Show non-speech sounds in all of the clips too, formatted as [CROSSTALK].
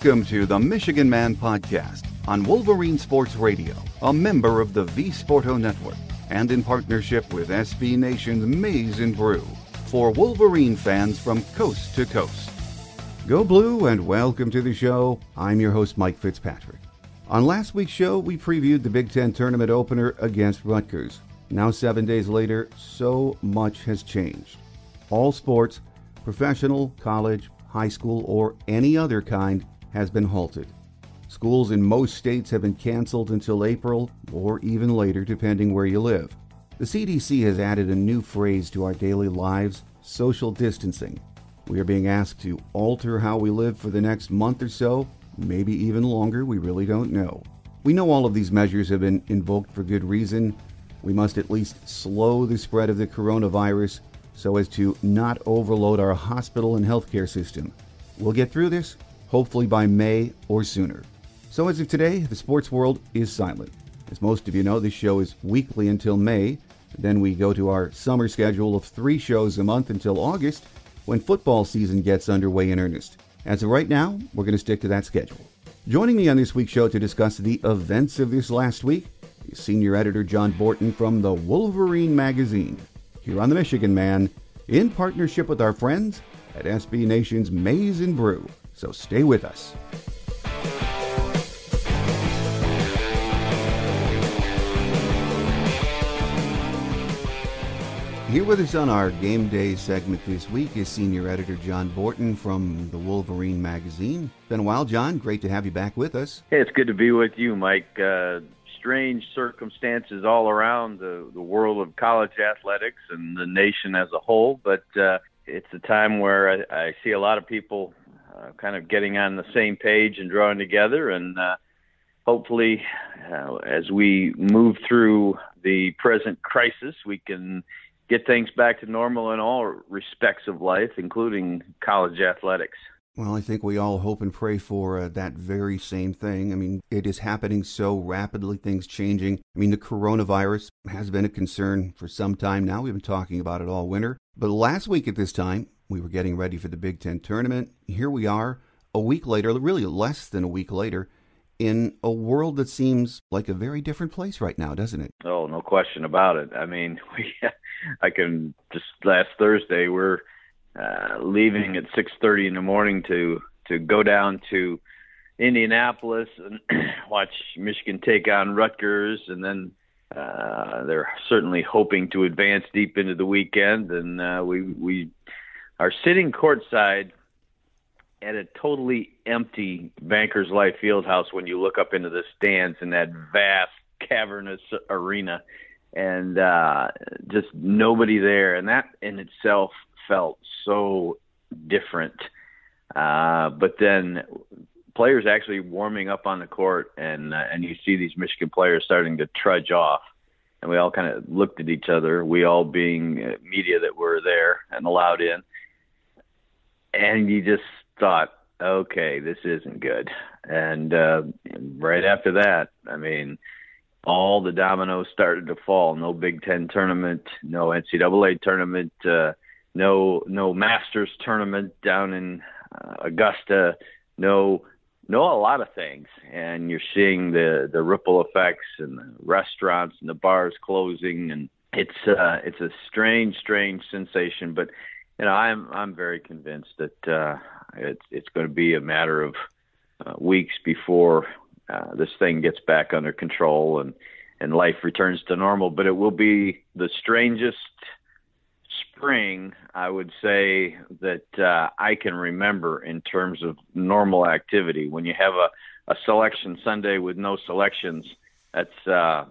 Welcome to the Michigan Man Podcast on Wolverine Sports Radio, a member of the V Sporto Network, and in partnership with SB Nation's Maize and Brew for Wolverine fans from coast to coast. Go Blue and welcome to the show. I'm your host, Mike Fitzpatrick. On last week's show, we previewed the Big Ten tournament opener against Rutgers. Now, seven days later, so much has changed. All sports, professional, college, high school, or any other kind, has been halted. Schools in most states have been canceled until April or even later, depending where you live. The CDC has added a new phrase to our daily lives social distancing. We are being asked to alter how we live for the next month or so, maybe even longer, we really don't know. We know all of these measures have been invoked for good reason. We must at least slow the spread of the coronavirus so as to not overload our hospital and healthcare system. We'll get through this, hopefully by May or sooner. So, as of today, the sports world is silent. As most of you know, this show is weekly until May. Then we go to our summer schedule of three shows a month until August, when football season gets underway in earnest. As of right now, we're going to stick to that schedule. Joining me on this week's show to discuss the events of this last week is senior editor John Borton from the Wolverine magazine, here on the Michigan Man, in partnership with our friends at SB Nation's Maize and Brew. So stay with us. Here with us on our game day segment this week is senior editor John Borton from the Wolverine magazine. Been a while, John. Great to have you back with us. Hey, it's good to be with you, Mike. Uh, strange circumstances all around the, the world of college athletics and the nation as a whole, but uh, it's a time where I, I see a lot of people uh, kind of getting on the same page and drawing together, and uh, hopefully, uh, as we move through the present crisis, we can get things back to normal in all respects of life, including college athletics. Well, I think we all hope and pray for uh, that very same thing. I mean, it is happening so rapidly, things changing. I mean, the coronavirus has been a concern for some time now. We've been talking about it all winter. But last week at this time, we were getting ready for the Big Ten tournament. Here we are, a week later, really less than a week later, in a world that seems like a very different place right now, doesn't it? Oh, no question about it. I mean, [LAUGHS] we, I can just last Thursday we're uh, leaving at 6:30 in the morning to to go down to Indianapolis and [CLEARS THROAT] watch Michigan take on Rutgers, and then uh, they're certainly hoping to advance deep into the weekend. And uh, we we are sitting courtside at a totally empty Bankers Life Fieldhouse when you look up into the stands in that vast cavernous arena. And uh just nobody there. And that in itself felt so different. Uh but then players actually warming up on the court and uh, and you see these Michigan players starting to trudge off. And we all kind of looked at each other we all being uh, media that were there and allowed in and you just thought, okay, this isn't good. And uh, right after that, I mean, all the dominoes started to fall. No Big Ten tournament, no NCAA tournament, uh, no no Masters tournament down in uh, Augusta no know a lot of things, and you're seeing the the ripple effects and the restaurants and the bars closing, and it's uh, it's a strange, strange sensation. But you know, I'm I'm very convinced that uh, it's it's going to be a matter of uh, weeks before uh, this thing gets back under control and and life returns to normal. But it will be the strangest spring, I would say that uh, I can remember in terms of normal activity. When you have a, a selection Sunday with no selections, that's uh,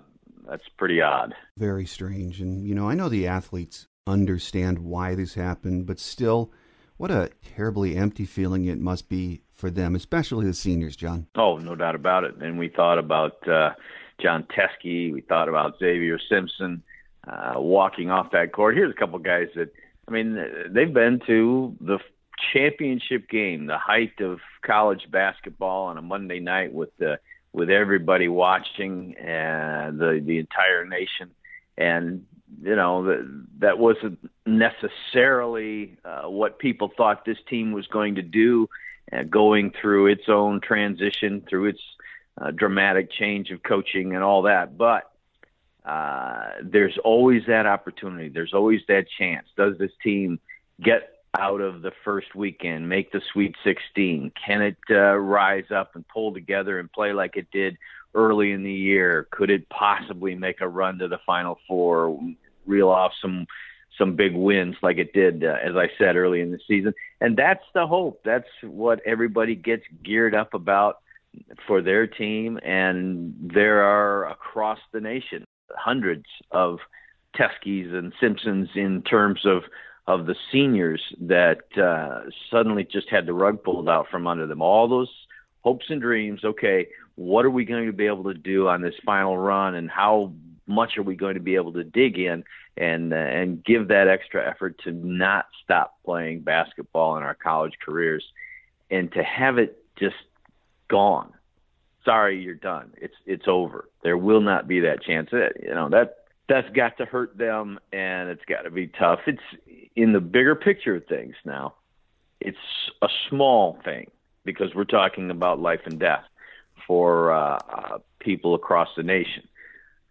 that's pretty odd. Very strange, and you know, I know the athletes understand why this happened, but still, what a terribly empty feeling it must be for them, especially the seniors, John. Oh, no doubt about it. And we thought about uh, Jon Teske, we thought about Xavier Simpson uh, walking off that court. Here's a couple guys that, I mean, they've been to the championship game, the height of college basketball on a Monday night with the with everybody watching and the the entire nation, and you know that that wasn't necessarily uh, what people thought this team was going to do, uh, going through its own transition, through its uh, dramatic change of coaching and all that, but uh, there's always that opportunity. There's always that chance. Does this team get out of the first weekend, make the Sweet 16? Can it uh, rise up and pull together and play like it did early in the year? Could it possibly make a run to the Final Four, reel off some some big wins like it did, uh, as I said early in the season? And that's the hope. That's what everybody gets geared up about for their team, and there are across the nation hundreds of Teskes and Simpsons in terms of of the seniors that uh, suddenly just had the rug pulled out from under them. All those hopes and dreams. Okay, what are we going to be able to do on this final run, and how much are we going to be able to dig in and uh, and give that extra effort to not stop playing basketball in our college careers, and to have it just gone sorry, you're done. It's it's over. There will not be that chance. You know that that's got to hurt them, and it's got to be tough. It's in the bigger picture of things now. It's a small thing because we're talking about life and death for uh, uh, people across the nation.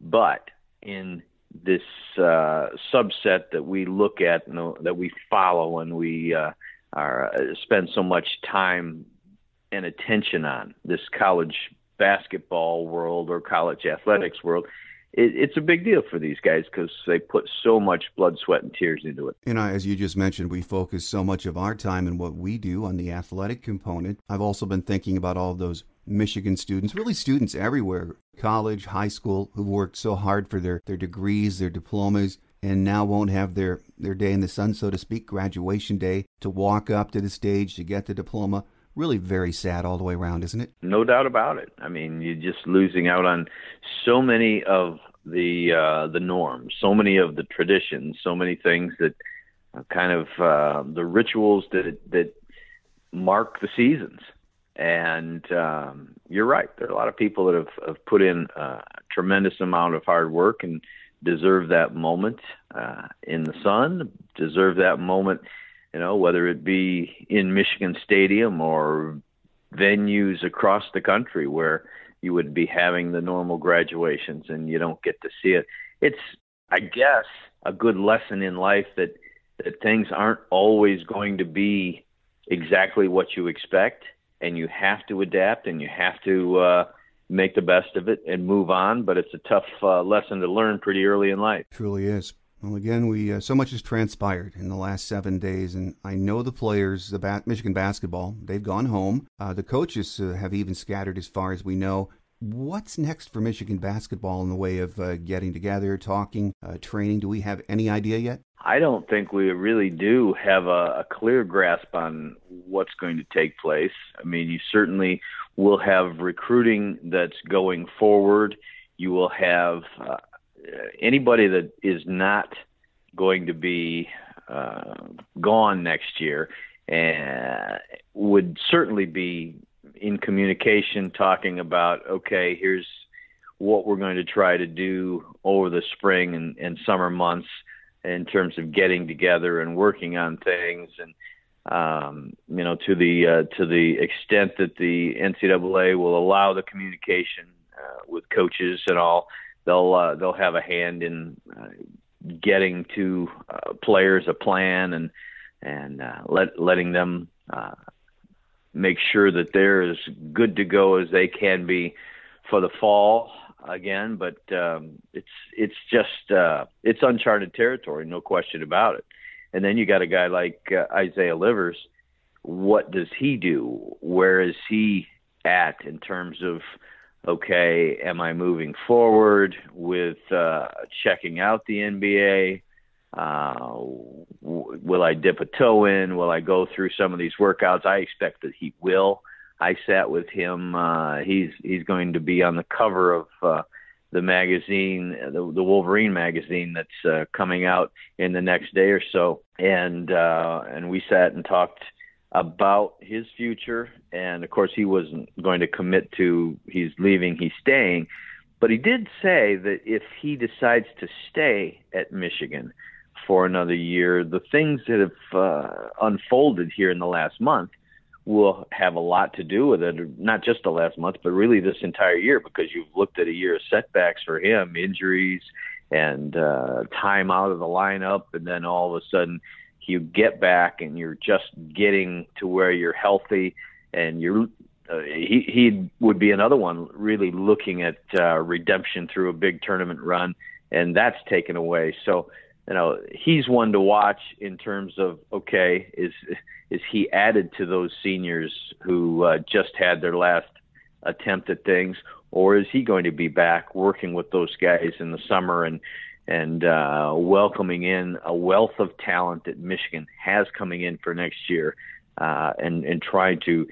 But in this uh, subset that we look at, you know, that we follow, and we uh, are uh, spend so much time and attention on this college basketball world or college athletics world, it, it's a big deal for these guys because they put so much blood, sweat, and tears into it. You know, as you just mentioned, we focus so much of our time and what we do on the athletic component. I've also been thinking about all those Michigan students, really students everywhere, college, high school, who've worked so hard for their, their degrees, their diplomas, and now won't have their, their day in the sun, so to speak, graduation day, to walk up to the stage to get the diploma really very sad all the way around, isn't it? No doubt about it. I mean, you're just losing out on so many of the uh, the norms, so many of the traditions, so many things that kind of uh, the rituals that that mark the seasons. And um, you're right. There are a lot of people that have, have put in a tremendous amount of hard work and deserve that moment uh, in the sun, deserve that moment you know, whether it be in Michigan Stadium or venues across the country where you would be having the normal graduations and you don't get to see it. It's, I guess, a good lesson in life that that things aren't always going to be exactly what you expect, and you have to adapt and you have to uh, make the best of it and move on. But it's a tough uh, lesson to learn pretty early in life. Truly is. Well, again, we uh, so much has transpired in the last seven days, and I know the players, the ba- Michigan basketball, they've gone home. Uh, the coaches uh, have even scattered, as far as we know. What's next for Michigan basketball in the way of uh, getting together, talking, uh, training? Do we have any idea yet? I don't think we really do have a, a clear grasp on what's going to take place. I mean, you certainly will have recruiting that's going forward. You will have uh, anybody that is not going to be uh, gone next year uh, would certainly be in communication talking about okay here's what we're going to try to do over the spring and, and summer months in terms of getting together and working on things. And um, you know, to the uh, to the extent that the NCAA will allow the communication uh, with coaches and all, they'll uh, they'll have a hand in uh, getting to uh, players a plan and and uh, let letting them make sure that they're as good to go as they can be for the fall again. But um, it's it's just uh, it's uncharted territory, no question about it. And then you got a guy like uh, Isaiah Livers. What does he do? Where is he at in terms of okay, am I moving forward with uh, checking out the NBA? Uh, will I dip a toe in? Will I go through some of these workouts? I expect that he will. I sat with him. Uh, he's he's going to be on the cover of uh, the magazine, the, the Wolverine magazine that's uh, coming out in the next day or so, and uh, and we sat and talked about his future. And of course, he wasn't going to commit to he's leaving, he's staying. But he did say that if he decides to stay at Michigan for another year, the things that have uh, unfolded here in the last month will have a lot to do with it. Not just the last month, but really this entire year, because you've looked at a year of setbacks for him, injuries and uh, time out of the lineup, and then all of a sudden you get back and you're just getting to where you're healthy and you're uh, he he would be another one really looking at uh, redemption through a big tournament run and that's taken away so you know he's one to watch in terms of okay is is he added to those seniors who uh, just had their last attempt at things or is he going to be back working with those guys in the summer and and uh, welcoming in a wealth of talent that Michigan has coming in for next year, uh, and and trying to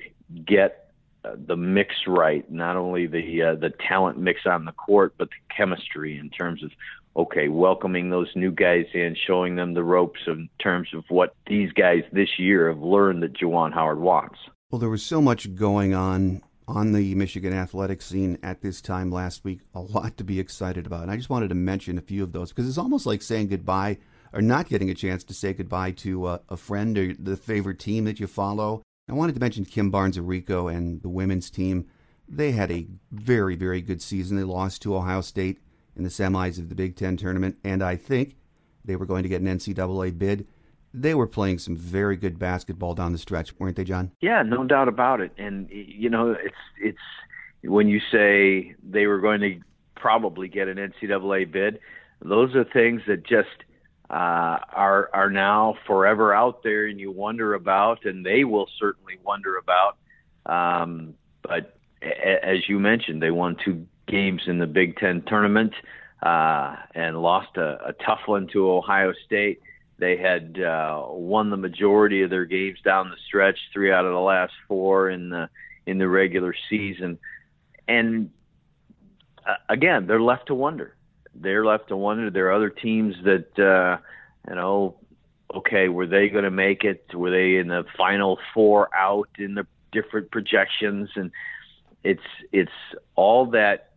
get uh, the mix right, not only the uh, the talent mix on the court, but the chemistry in terms of okay, welcoming those new guys in, showing them the ropes in terms of what these guys this year have learned that Juwan Howard wants. Well, there was so much going on on the Michigan athletic scene at this time last week. A lot to be excited about. And I just wanted to mention a few of those because it's almost like saying goodbye or not getting a chance to say goodbye to a, a friend or the favorite team that you follow. I wanted to mention Kim Barnes Arico and the women's team. They had a very, very good season. They lost to Ohio State in the semis of the Big Ten tournament, and I think they were going to get an NCAA bid they were playing some very good basketball down the stretch, weren't they, John? Yeah, no doubt about it. And you know, it's it's when you say they were going to probably get an NCAA bid, those are things that just uh, are are now forever out there, and you wonder about, and they will certainly wonder about. Um, but a- as you mentioned, they won two games in the Big Ten tournament uh, and lost a, a tough one to Ohio State they had uh, won the majority of their games down the stretch, three out of the last four in the in the regular season, and uh, again, they're left to wonder. They're left to wonder. There are other teams that uh, you know. Okay, were they going to make it? Were they in the final four out in the different projections? And it's it's all that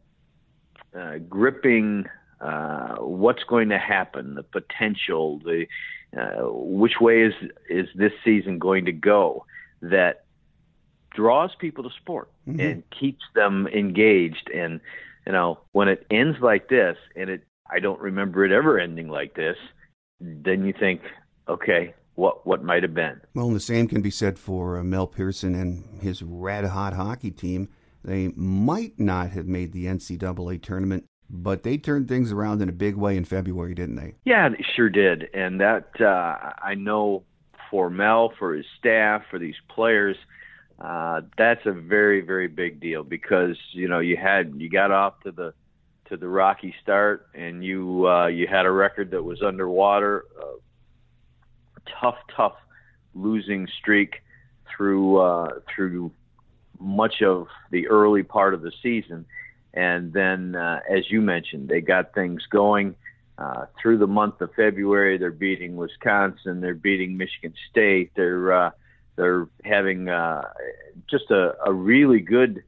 uh, gripping uh, what's going to happen, the potential, the uh, which way is is this season going to go that draws people to sport mm-hmm. and keeps them engaged. And you know, when it ends like this, and it I don't remember it ever ending like this, then you think, okay, what what might have been. Well, the same can be said for uh, Mel Pearson and his red hot hockey team. They might not have made the NCAA tournament but they turned things around in a big way in February, didn't they? Yeah, they sure did. And that uh, I know for Mel, for his staff, for these players, uh, that's a very, very big deal because you know you had you got off to the to the rocky start, and you uh, you had a record that was underwater, tough, tough losing streak through uh, through much of the early part of the season and then, uh, as you mentioned, they got things going uh, through the month of February. They're beating Wisconsin. They're beating Michigan State. They're uh, they're having uh, just a, a really good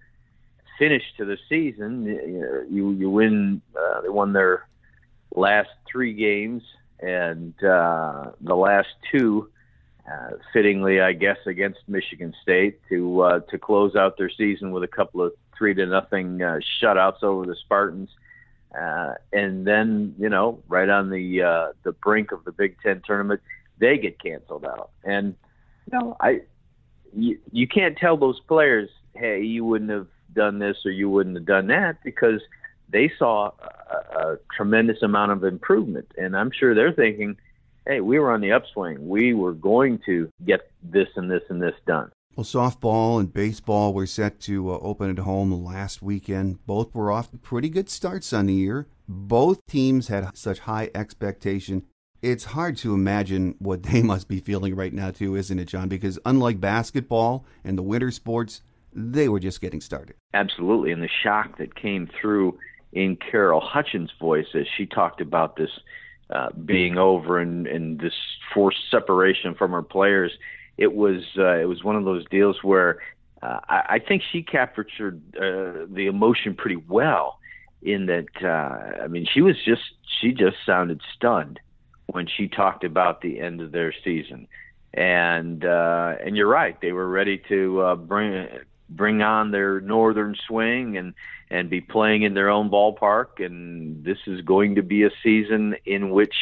finish to the season. You you win. Uh, they won their last three games, and uh, the last two uh, fittingly, I guess, against Michigan State to uh, to close out their season with a couple of three to nothing uh, shutouts over the Spartans. Uh, and then, you know, right on the uh, the brink of the Big Ten tournament, they get canceled out. And you know, I you, you can't tell those players, hey, you wouldn't have done this or you wouldn't have done that because they saw a, a tremendous amount of improvement. And I'm sure they're thinking, hey, we were on the upswing. We were going to get this and this and this done. Well, softball and baseball were set to uh, open at home last weekend. Both were off pretty good starts on the year. Both teams had such high expectation. It's hard to imagine what [LAUGHS] they must be feeling right now, too, isn't it, John? Because unlike basketball and the winter sports, they were just getting started. Absolutely. And the shock that came through in Carol Hutchins' voice as she talked about this uh, being over and, and this forced separation from her players it was uh, it was one of those deals where uh, I, I think she captured uh, the emotion pretty well. In that, uh, I mean, she was just she just sounded stunned when she talked about the end of their season, and uh, and you're right, they were ready to uh, bring bring on their northern swing and and be playing in their own ballpark, and this is going to be a season in which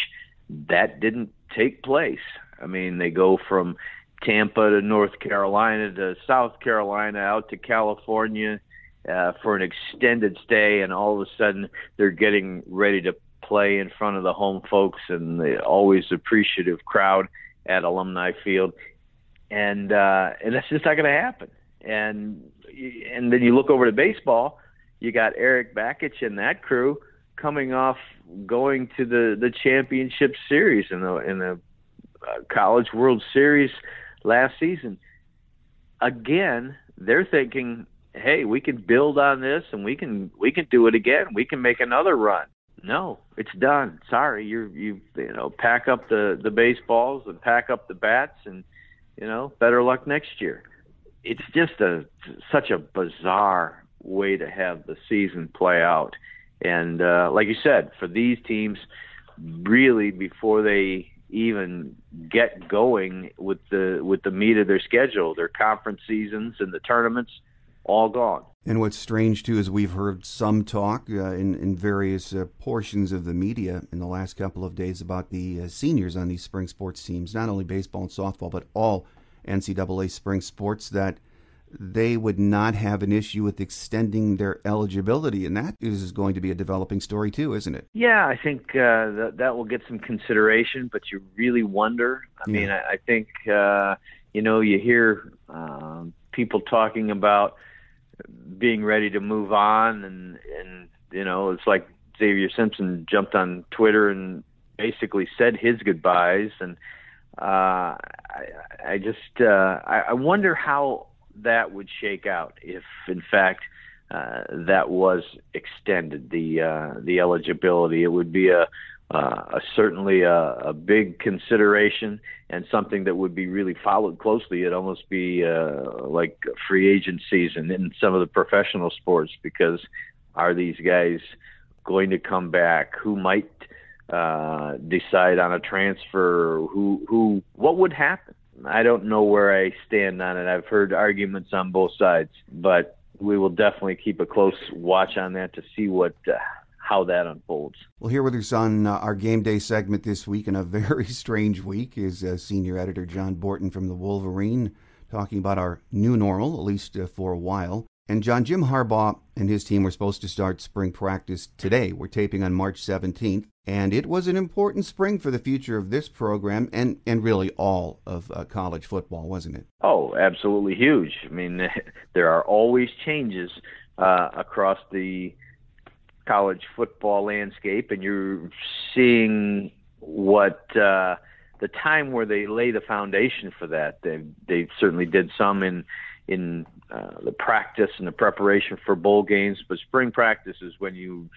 that didn't take place. I mean, they go from Tampa to North Carolina to South Carolina out to California uh, for an extended stay, and all of a sudden they're getting ready to play in front of the home folks and the always appreciative crowd at Alumni Field, and uh, and that's just not going to happen. And and then you look over to baseball, you got Eric Bakich and that crew coming off going to the the championship series in the in the uh, College World Series last season. Again, they're thinking, "Hey, we can build on this and we can we can do it again. We can make another run." No, it's done. Sorry, you you you know pack up the the baseballs and pack up the bats and you know better luck next year. It's just a such a bizarre way to have the season play out. And uh, like you said, for these teams, really before they even get going with the with the meat of their schedule, their conference seasons and the tournaments, all gone. And what's strange too is we've heard some talk uh, in in various uh, portions of the media in the last couple of days about the uh, seniors on these spring sports teams, not only baseball and softball, but all NCAA spring sports that they would not have an issue with extending their eligibility, and that is going to be a developing story too, isn't it? Yeah, I think uh, that that will get some consideration, but you really wonder. I yeah. mean, I, I think uh, you know you hear um, people talking about being ready to move on, and and you know it's like Xavier Simpson jumped on Twitter and basically said his goodbyes, and uh, I, I just uh, I, I wonder how that would shake out if, in fact, uh, that was extended the uh, the eligibility. It would be a, uh, a certainly a, a, big consideration and something that would be really followed closely. It'd almost be uh, like free agent season in some of the professional sports because are these guys going to come back? Who might uh, decide on a transfer? Who who what would happen? I don't know where I stand on it. I've heard arguments on both sides, but we will definitely keep a close watch on that to see what uh, how that unfolds. Well, here with us on uh, our game day segment this week, in a very [LAUGHS] strange week, is uh, senior editor John Borton from the Wolverine, talking about our new normal, at least uh, for a while. And John, Jim Harbaugh and his team were supposed to start spring practice today. We're taping on March 17th. And it was an important spring for the future of this program and, and really all of uh, college football, wasn't it? Oh, absolutely huge. I mean, [LAUGHS] there are always changes uh, across the college football landscape, and you're seeing what uh, the time where they lay the foundation for that. They they certainly did some in in uh, the practice and the preparation for bowl games, but spring practice is when you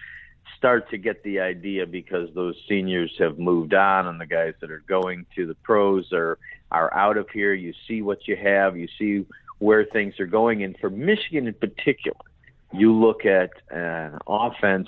start to get the idea because those seniors have moved on and the guys that are going to the pros are are out of here. You see what you have, you see where things are going, and for Michigan in particular, you look at an offense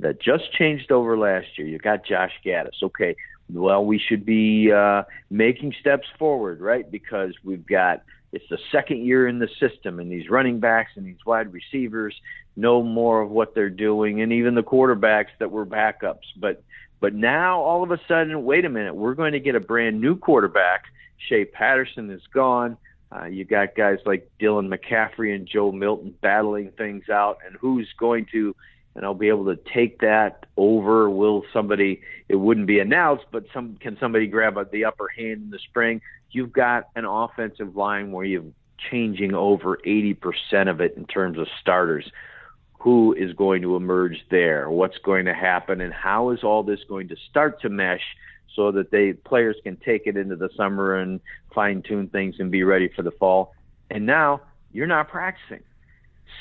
that just changed over last year. You got Josh Gattis. Okay, well, we should be uh, making steps forward, right? Because we've got it's the second year in the system, and these running backs and these wide receivers know more of what they're doing, and even the quarterbacks that were backups. But but now all of a sudden, wait a minute, we're going to get a brand new quarterback. Shea Patterson is gone. Uh, you got guys like Dylan McCaffrey and Joe Milton battling things out, and who's going to and I'll be able to take that over. Will somebody? It wouldn't be announced, but some can somebody grab the upper hand in the spring? You've got an offensive line where you're changing over 80% of it in terms of starters. Who is going to emerge there? What's going to happen? And how is all this going to start to mesh so that they players can take it into the summer and fine tune things and be ready for the fall? And now you're not practicing.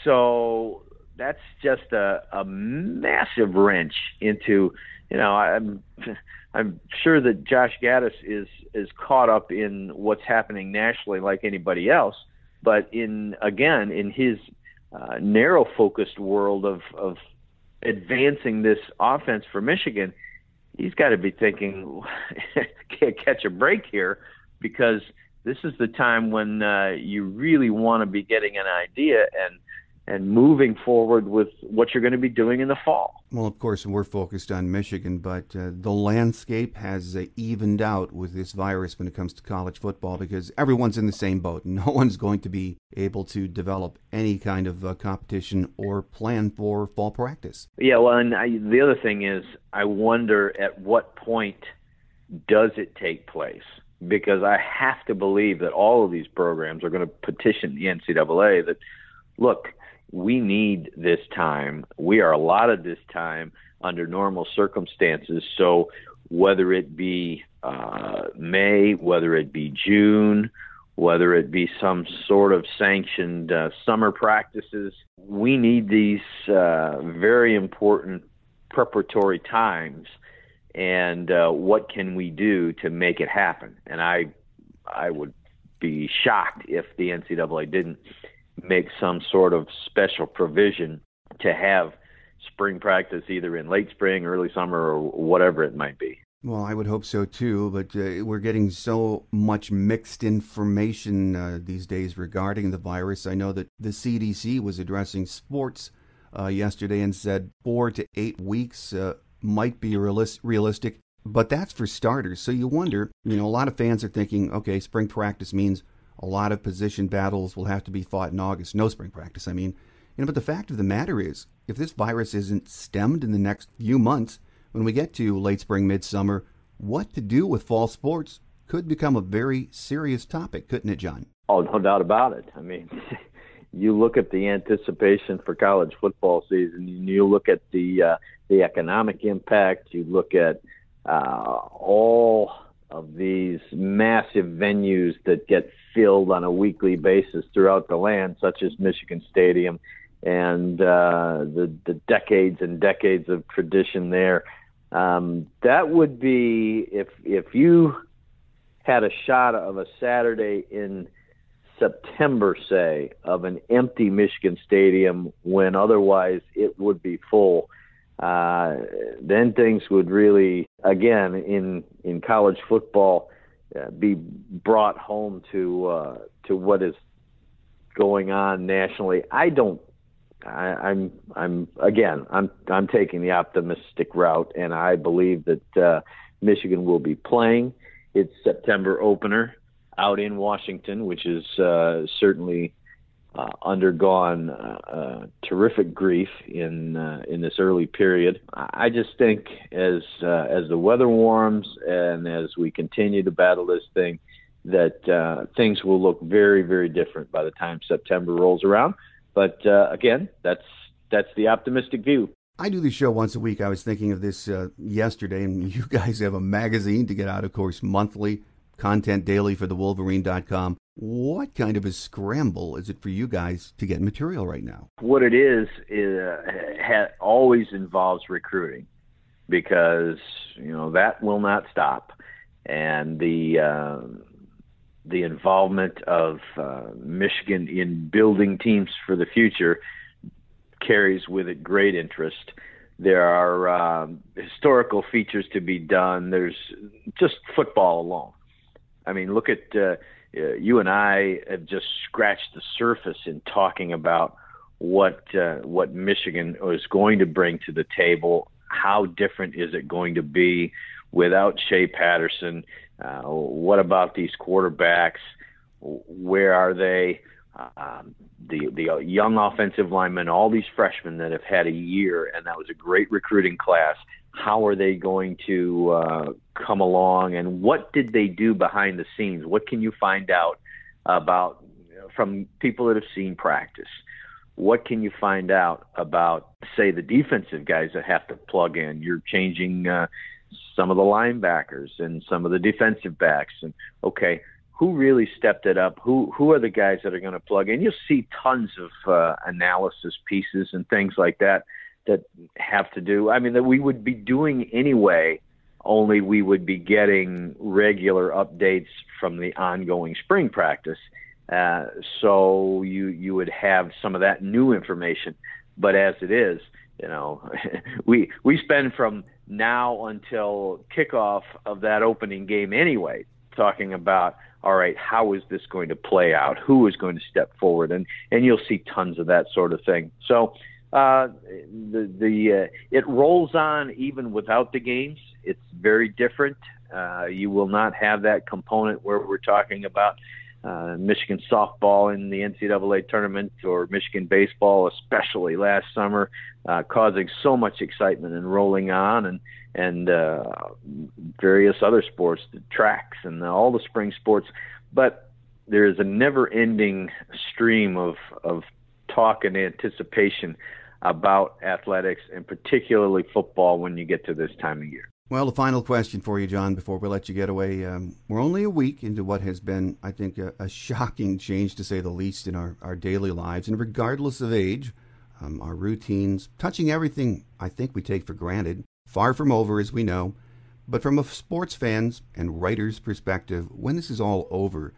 So that's just a, a massive wrench into you know I'm I'm sure that Josh Gattis is is caught up in what's happening nationally like anybody else, but in again in his uh, narrow focused world of of advancing this offense for Michigan, he's got to be thinking [LAUGHS] can't catch a break here because this is the time when uh, you really want to be getting an idea and and moving forward with what you're going to be doing in the fall. Well, of course, we're focused on Michigan, but uh, the landscape has uh, evened out with this virus when it comes to college football because everyone's in the same boat. [LAUGHS] No one's going to be able to develop any kind of uh, competition or plan for fall practice. Yeah, well, and I, the other thing is, I wonder at what point does it take place? Because I have to believe that all of these programs are going to petition the NCAA that, look, we need this time. We are allotted this time under normal circumstances. So whether it be uh, May, whether it be June, whether it be some sort of sanctioned uh, summer practices, we need these uh, very important preparatory times. And uh, what can we do to make it happen? And I, I would be shocked if the NCAA didn't make some sort of special provision to have spring practice either in late spring, early summer, or whatever it might be. Well, I would hope so too, but uh, we're getting so much mixed information uh, these days regarding the virus. I know that the CDC was addressing sports uh, yesterday and said four to eight weeks uh, might be realis- realistic, but that's for starters. So you wonder, you know, a lot of fans are thinking, okay, spring practice means a lot of position battles will have to be fought in August. No spring practice, I mean. You know, but the fact of the matter is, if this virus isn't stemmed in the next few months, when we get to late spring, midsummer, what to do with fall sports could become a very serious topic, couldn't it, John? Oh, no doubt about it. I mean, [LAUGHS] you look at the anticipation for college football season, you look at the uh, the economic impact, you look at uh, all of these massive venues that get filled on a weekly basis throughout the land, such as Michigan Stadium, and uh, the the decades and decades of tradition there. Um, that would be if if you had a shot of a Saturday in September, say, of an empty Michigan Stadium when otherwise it would be full. Uh, then things would really, again, in in college football, be brought home to uh, to what is going on nationally. I don't. I, I'm I'm again. I'm I'm taking the optimistic route, and I believe that uh, Michigan will be playing its September opener out in Washington, which is uh, certainly uh, undergone uh, uh, terrific grief in uh, in this early period. I just think as uh, as the weather warms and as we continue to battle this thing, that uh, things will look very very different by the time September rolls around. But again, that's that's the optimistic view. I do the show once a week. I was thinking of this yesterday, and [LAUGHS] you guys have a magazine to get out, of course, monthly content daily for the Wolverine.com. What kind of a scramble is it for you guys to get material right now? What it is, it uh, ha- always involves recruiting because you know that will not stop, and the uh, the involvement of uh, Michigan in building teams for the future carries with it great interest. There are um, historical features to be done. There's just football alone. I mean, look at uh, uh, you and I have just scratched the surface in talking about what uh, what Michigan is going to bring to the table. How different is it going to be without Shea Patterson? Uh, what about these quarterbacks? Where are they? Um, the the young offensive linemen, all these freshmen that have had a year, and that was a great recruiting class. How are they going to uh, come along, and what did they do behind the scenes? What can you find out about from people that have seen practice? What can you find out about, say, the defensive guys that have to plug in? You're changing uh, some of the linebackers and some of the defensive backs, and okay, who really stepped it up? Who who are the guys that are going to plug in? You'll see tons of uh, analysis pieces and things like that that have to do. I mean, that we would be doing anyway. Only we would be getting regular updates from the ongoing spring practice. Uh, so you you would have some of that new information. But as it is, you know, [LAUGHS] we we spend from now until kickoff of that opening game anyway, talking about all right, how is this going to play out? Who is going to step forward? And and you'll see tons of that sort of thing. So uh, the the uh, it rolls on even without the games. It's very different. Uh, you will not have that component where we're talking about uh, Michigan softball in the NCAA tournament or Michigan baseball, especially last summer, uh, causing so much excitement and rolling on, and and uh, various other sports, the tracks and all the spring sports. But there is a never-ending stream of of talk and anticipation about athletics, and particularly football, when you get to this time of year. Well, the final question for you, John, before we let you get away. Um, we're only a week into what has been, I think, a, a, shocking change, to say the least, in our, our daily lives. And regardless of age, um, our routines, touching everything I think we take for granted, far from over, as we know. But from a sports fan's and writer's perspective, when this is all over,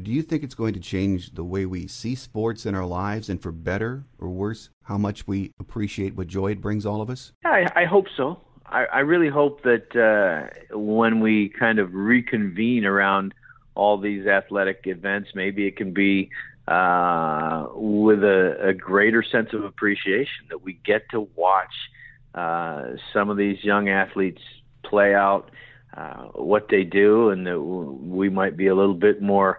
do you think it's going to change the way we see sports in our lives and for better or worse, how much we appreciate what joy it brings all of us? I, I hope so. I, I really hope that uh, when we kind of reconvene around all these athletic events, maybe it can be uh, with a, a greater sense of appreciation that we get to watch uh, some of these young athletes play out uh, what they do, and that we might be a little bit more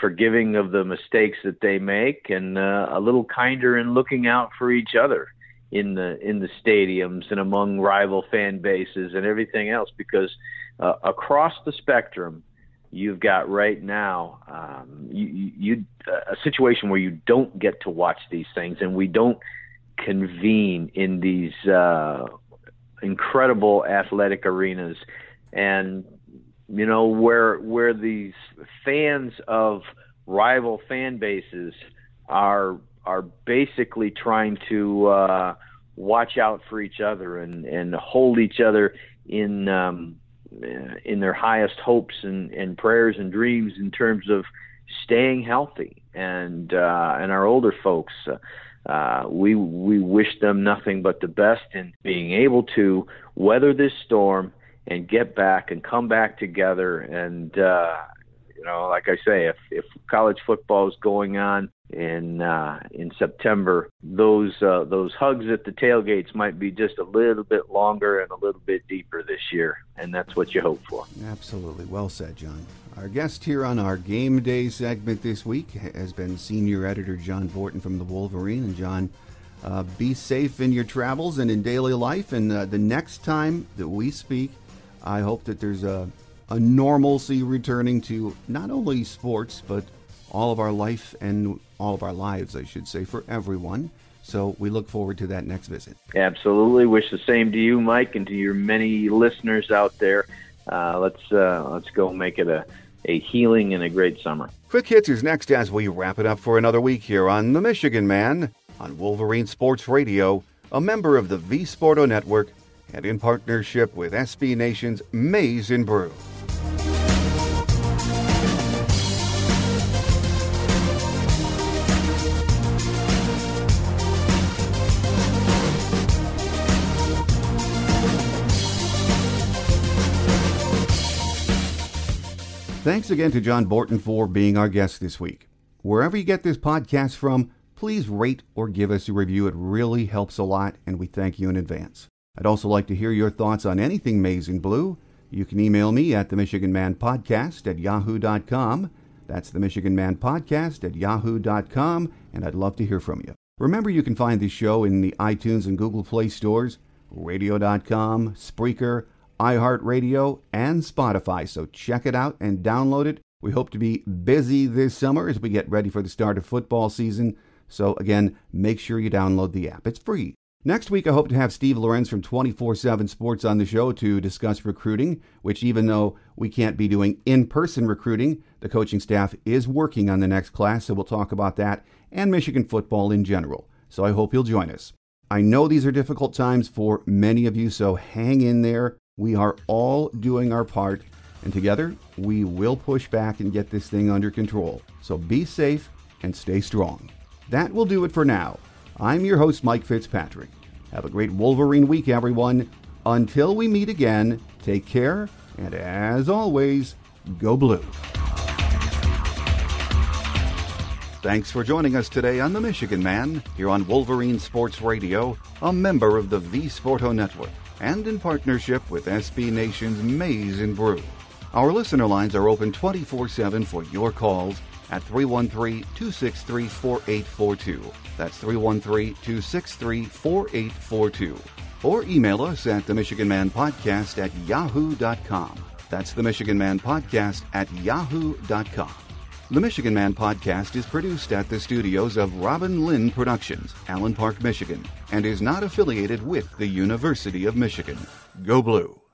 forgiving of the mistakes that they make, and uh, a little kinder in looking out for each other in the in the stadiums and among rival fan bases and everything else because uh, across the spectrum you've got right now um, you, you a situation where you don't get to watch these things and we don't convene in these uh, incredible athletic arenas. And you know where where these fans of rival fan bases are are basically trying to uh, watch out for each other and, and hold each other in um, in their highest hopes and, and prayers and dreams in terms of staying healthy and uh, and our older folks. Uh, uh, we we wish them nothing but the best in being able to weather this storm and get back and come back together and uh, you know, like I say, if if college football is going on in uh, in September, those uh, those hugs at the tailgates might be just a little bit longer and a little bit deeper this year, and that's what you hope for. Absolutely, well said, John. Our guest here on our game day segment this week has been senior editor John Borton from the Wolverine, and John. Uh, be safe in your travels and in daily life. And uh, the next time that we speak, I hope that there's a a normalcy returning to not only sports, but all of our life and all of our lives, I should say, for everyone. So we look forward to that next visit. Absolutely. Wish the same to you, Mike, and to your many listeners out there. Uh, let's uh, let's go make it a, a healing and a great summer. Quick hits is next as we wrap it up for another week here on The Michigan Man on Wolverine Sports Radio, a member of the V Sporto Network, and in partnership with SB Nation's Maize and Brew. Thanks again to John Borton for being our guest this week. Wherever you get this podcast from, please rate or give us a review. It really helps a lot, and we thank you in advance. I'd also like to hear your thoughts on anything maize and blue. You can email me at the Michigan Man Podcast at yahoo.com. That's the Michigan Man Podcast at yahoo.com, and I'd love to hear from you. Remember, you can find this show in the iTunes and Google Play stores, radio.com, Spreaker, iHeartRadio, and Spotify. So check it out and download it. We hope to be busy this summer as we get ready for the start of football season. So, again, make sure you download the app. It's free. Next week, I hope to have Steve Lorenz from 24 7 Sports on the show to discuss recruiting, which, even though we can't be doing in person recruiting, the coaching staff is working on the next class. So, we'll talk about that and Michigan football in general. So, I hope you'll join us. I know these are difficult times for many of you, so hang in there. We are all doing our part, and together we will push back and get this thing under control. So be safe and stay strong. That will do it for now. I'm your host, Mike Fitzpatrick. Have a great Wolverine week, everyone. Until we meet again, take care, and as always, go blue. Thanks for joining us today on The Michigan Man, here on Wolverine Sports Radio, a member of the V Sporto Network, and in partnership with SB Nation's Maize and Brew. Our listener lines are open 24 7 for your calls at 313 263 4842. That's 313 263 4842. Or email us at the Michigan Man Podcast at yahoo.com. That's the Michigan Man Podcast at yahoo.com. The Michigan Man podcast is produced at the studios of Robin Lynn Productions, Allen Park, Michigan, and is not affiliated with the University of Michigan. Go Blue!